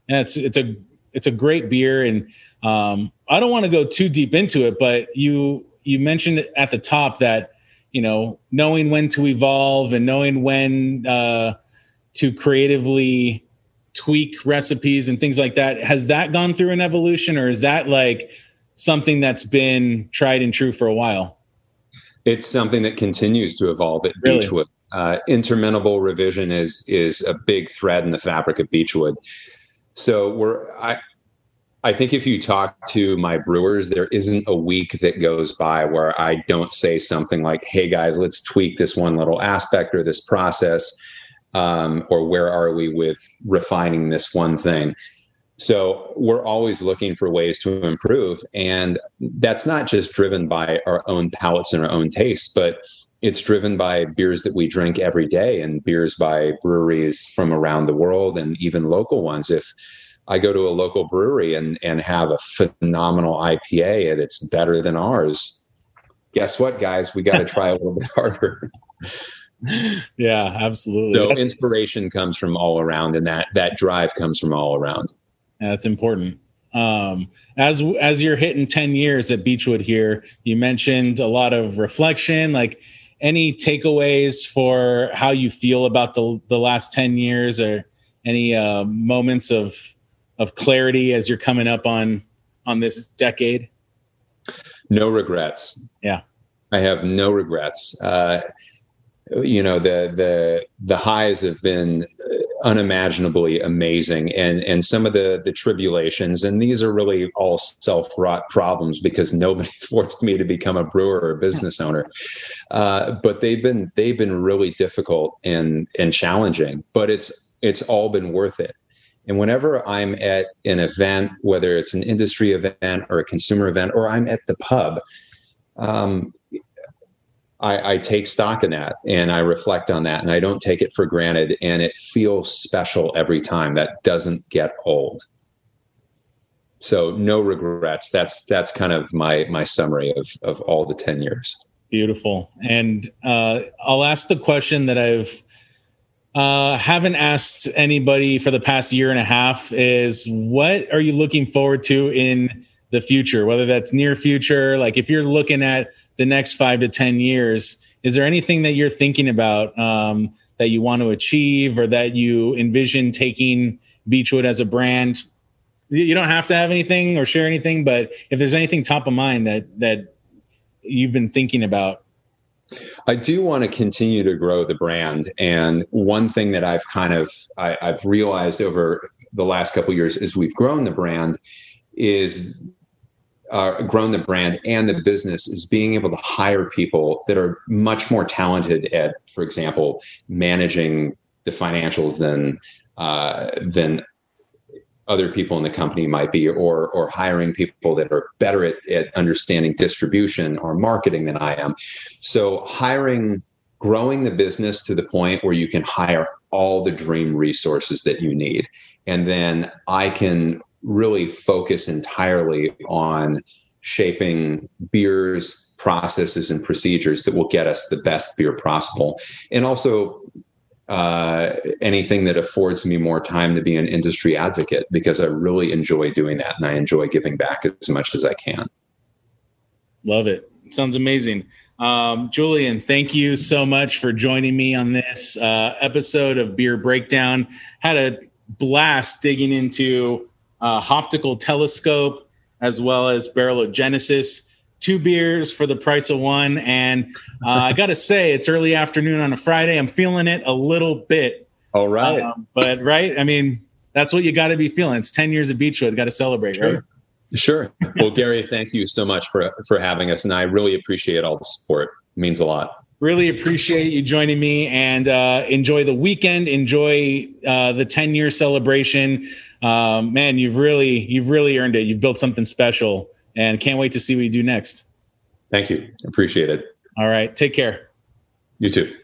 it's it's a it's a great beer, and um, I don't want to go too deep into it, but you you mentioned at the top that you know knowing when to evolve and knowing when uh, to creatively tweak recipes and things like that. Has that gone through an evolution, or is that like something that's been tried and true for a while? It's something that continues to evolve at really? Beachwood. Uh, interminable revision is is a big thread in the fabric of Beachwood. So we're I I think if you talk to my brewers, there isn't a week that goes by where I don't say something like, "Hey guys, let's tweak this one little aspect or this process." Um, or where are we with refining this one thing? So we're always looking for ways to improve. And that's not just driven by our own palates and our own tastes, but it's driven by beers that we drink every day and beers by breweries from around the world and even local ones. If I go to a local brewery and, and have a phenomenal IPA and it's better than ours, guess what, guys? We got to try a little bit harder. yeah, absolutely. So That's, inspiration comes from all around, and that that drive comes from all around. That's important. Um, as as you're hitting 10 years at Beachwood here, you mentioned a lot of reflection. Like any takeaways for how you feel about the the last 10 years, or any uh, moments of of clarity as you're coming up on on this decade? No regrets. Yeah, I have no regrets. Uh, you know the the the highs have been unimaginably amazing. And and some of the the tribulations and these are really all self-wrought problems because nobody forced me to become a brewer or a business owner. Uh, but they've been they've been really difficult and and challenging but it's it's all been worth it. And whenever i'm at an event whether it's an industry event or a consumer event or i'm at the pub um, I, I, take stock in that and I reflect on that and I don't take it for granted and it feels special every time. That doesn't get old. So no regrets. That's that's kind of my my summary of of all the ten years. Beautiful. And uh, I'll ask the question that I've uh, haven't asked anybody for the past year and a half is what are you looking forward to in the future, whether that's near future, like if you're looking at the next five to 10 years, is there anything that you're thinking about um, that you want to achieve or that you envision taking Beachwood as a brand? You don't have to have anything or share anything, but if there's anything top of mind that, that you've been thinking about. I do want to continue to grow the brand. And one thing that I've kind of, I, have realized over the last couple years as we've grown the brand is uh, grown the brand and the business is being able to hire people that are much more talented at, for example, managing the financials than uh, than other people in the company might be, or or hiring people that are better at, at understanding distribution or marketing than I am. So hiring, growing the business to the point where you can hire all the dream resources that you need, and then I can really focus entirely on shaping beers, processes, and procedures that will get us the best beer possible. And also, uh, anything that affords me more time to be an industry advocate because I really enjoy doing that and I enjoy giving back as much as I can. Love it. Sounds amazing. Um, Julian, thank you so much for joining me on this uh, episode of Beer Breakdown. Had a blast digging into uh, Hoptical Telescope, as well as Barrelogenesis. Two beers for the price of one. And uh, I got to say, it's early afternoon on a Friday. I'm feeling it a little bit. All right. Um, but, right, I mean, that's what you got to be feeling. It's 10 years of Beachwood. Got to celebrate, sure. right? Sure. Well, Gary, thank you so much for for having us, and I really appreciate all the support. It means a lot. really appreciate you joining me and uh, enjoy the weekend. Enjoy uh, the 10 year celebration. Um, man, you've really, you've really earned it. You've built something special and can't wait to see what you do next. Thank you. Appreciate it. All right. Take care. You too.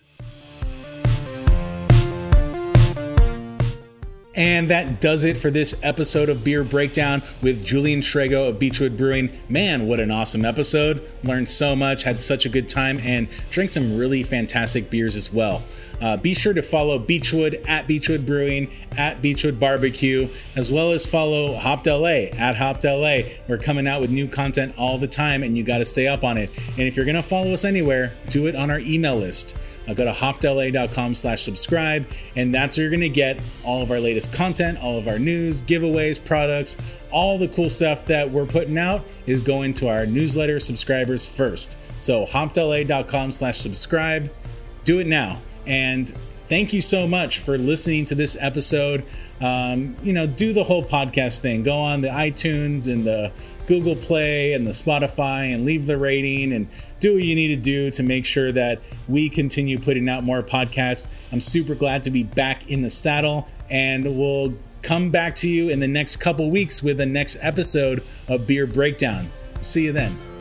And that does it for this episode of Beer Breakdown with Julian Shrago of Beachwood Brewing. Man, what an awesome episode. Learned so much, had such a good time, and drank some really fantastic beers as well. Uh, be sure to follow Beachwood at Beachwood Brewing, at Beachwood Barbecue, as well as follow Hopped LA at Hopped LA. We're coming out with new content all the time, and you got to stay up on it. And if you're going to follow us anywhere, do it on our email list. Uh, go to hoppedla.com slash subscribe, and that's where you're going to get all of our latest content, all of our news, giveaways, products, all the cool stuff that we're putting out is going to our newsletter subscribers first. So hoppedla.com slash subscribe. Do it now. And thank you so much for listening to this episode. Um, you know, do the whole podcast thing. Go on the iTunes and the Google Play and the Spotify and leave the rating and do what you need to do to make sure that we continue putting out more podcasts. I'm super glad to be back in the saddle and we'll come back to you in the next couple weeks with the next episode of Beer Breakdown. See you then.